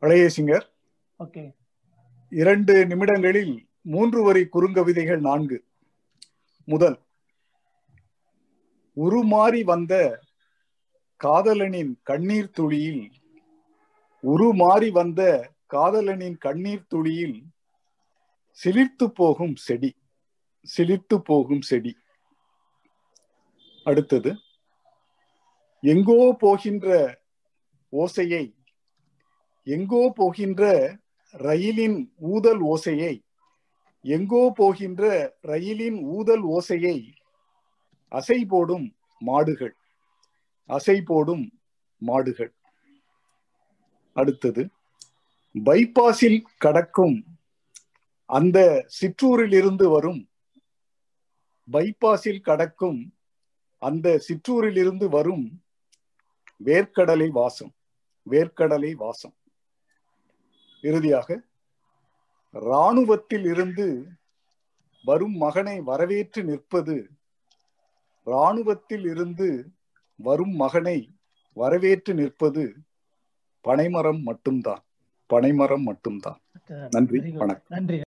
அழகேசிங்கர் okay. இரண்டு நிமிடங்களில் மூன்று வரி குறுங்கவிதைகள் நான்கு. முதல் உருமாறி வந்த காதலனின் கண்ணீர் துளியில் உருமாறி வந்த காதலனின் கண்ணீர் துளியில் சிலிர்த்து போகும் செடி சிலிர்த்து போகும் செடி. அடுத்தது எங்கோ போகின்ற ஓசையை எங்கோ போகின்ற ரயிலின் ஊதல் ஓசையை எங்கோ போகின்ற ரயிலின் ஊதல் ஓசையை அசை போடும் மாடுகள் அசை போடும் மாடுகள். அடுத்தது பைபாஸில் கடக்கும் அந்த சிற்றூரிலிருந்து வரும் பைபாஸில் கடக்கும் அந்த சிற்றூரிலிருந்து வரும் வேர்க்கடலை வாசம் வேர்க்கடலை வாசம். இறுதியாக இராணுவத்தில் இருந்து வரும் மகனை வரவேற்று நிற்பது இராணுவத்தில் இருந்து வரும் மகனை வரவேற்று நிற்பது பனைமரம் மட்டும்தான். பனைமரம் மட்டும்தான். நன்றி வணக்கம். நன்றி.